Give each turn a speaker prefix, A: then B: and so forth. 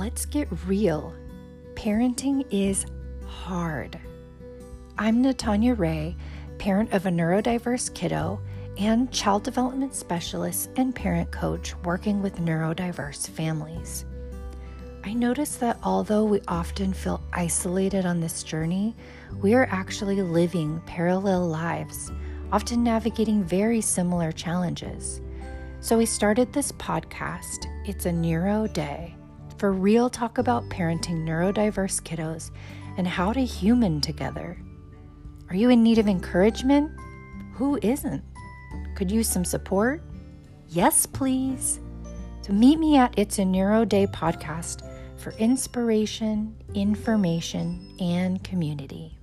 A: let's get real. Parenting is hard. I'm Natanya Ray, parent of a neurodiverse kiddo and child development specialist and parent coach working with neurodiverse families. I notice that although we often feel isolated on this journey, we are actually living parallel lives, often navigating very similar challenges. So we started this podcast, It's a Neuro Day, for real talk about parenting neurodiverse kiddos and how to human together. Are you in need of encouragement? Who isn't? Could use some support? Yes, please. So meet me at It's a Neuro Day podcast for inspiration, information, and community.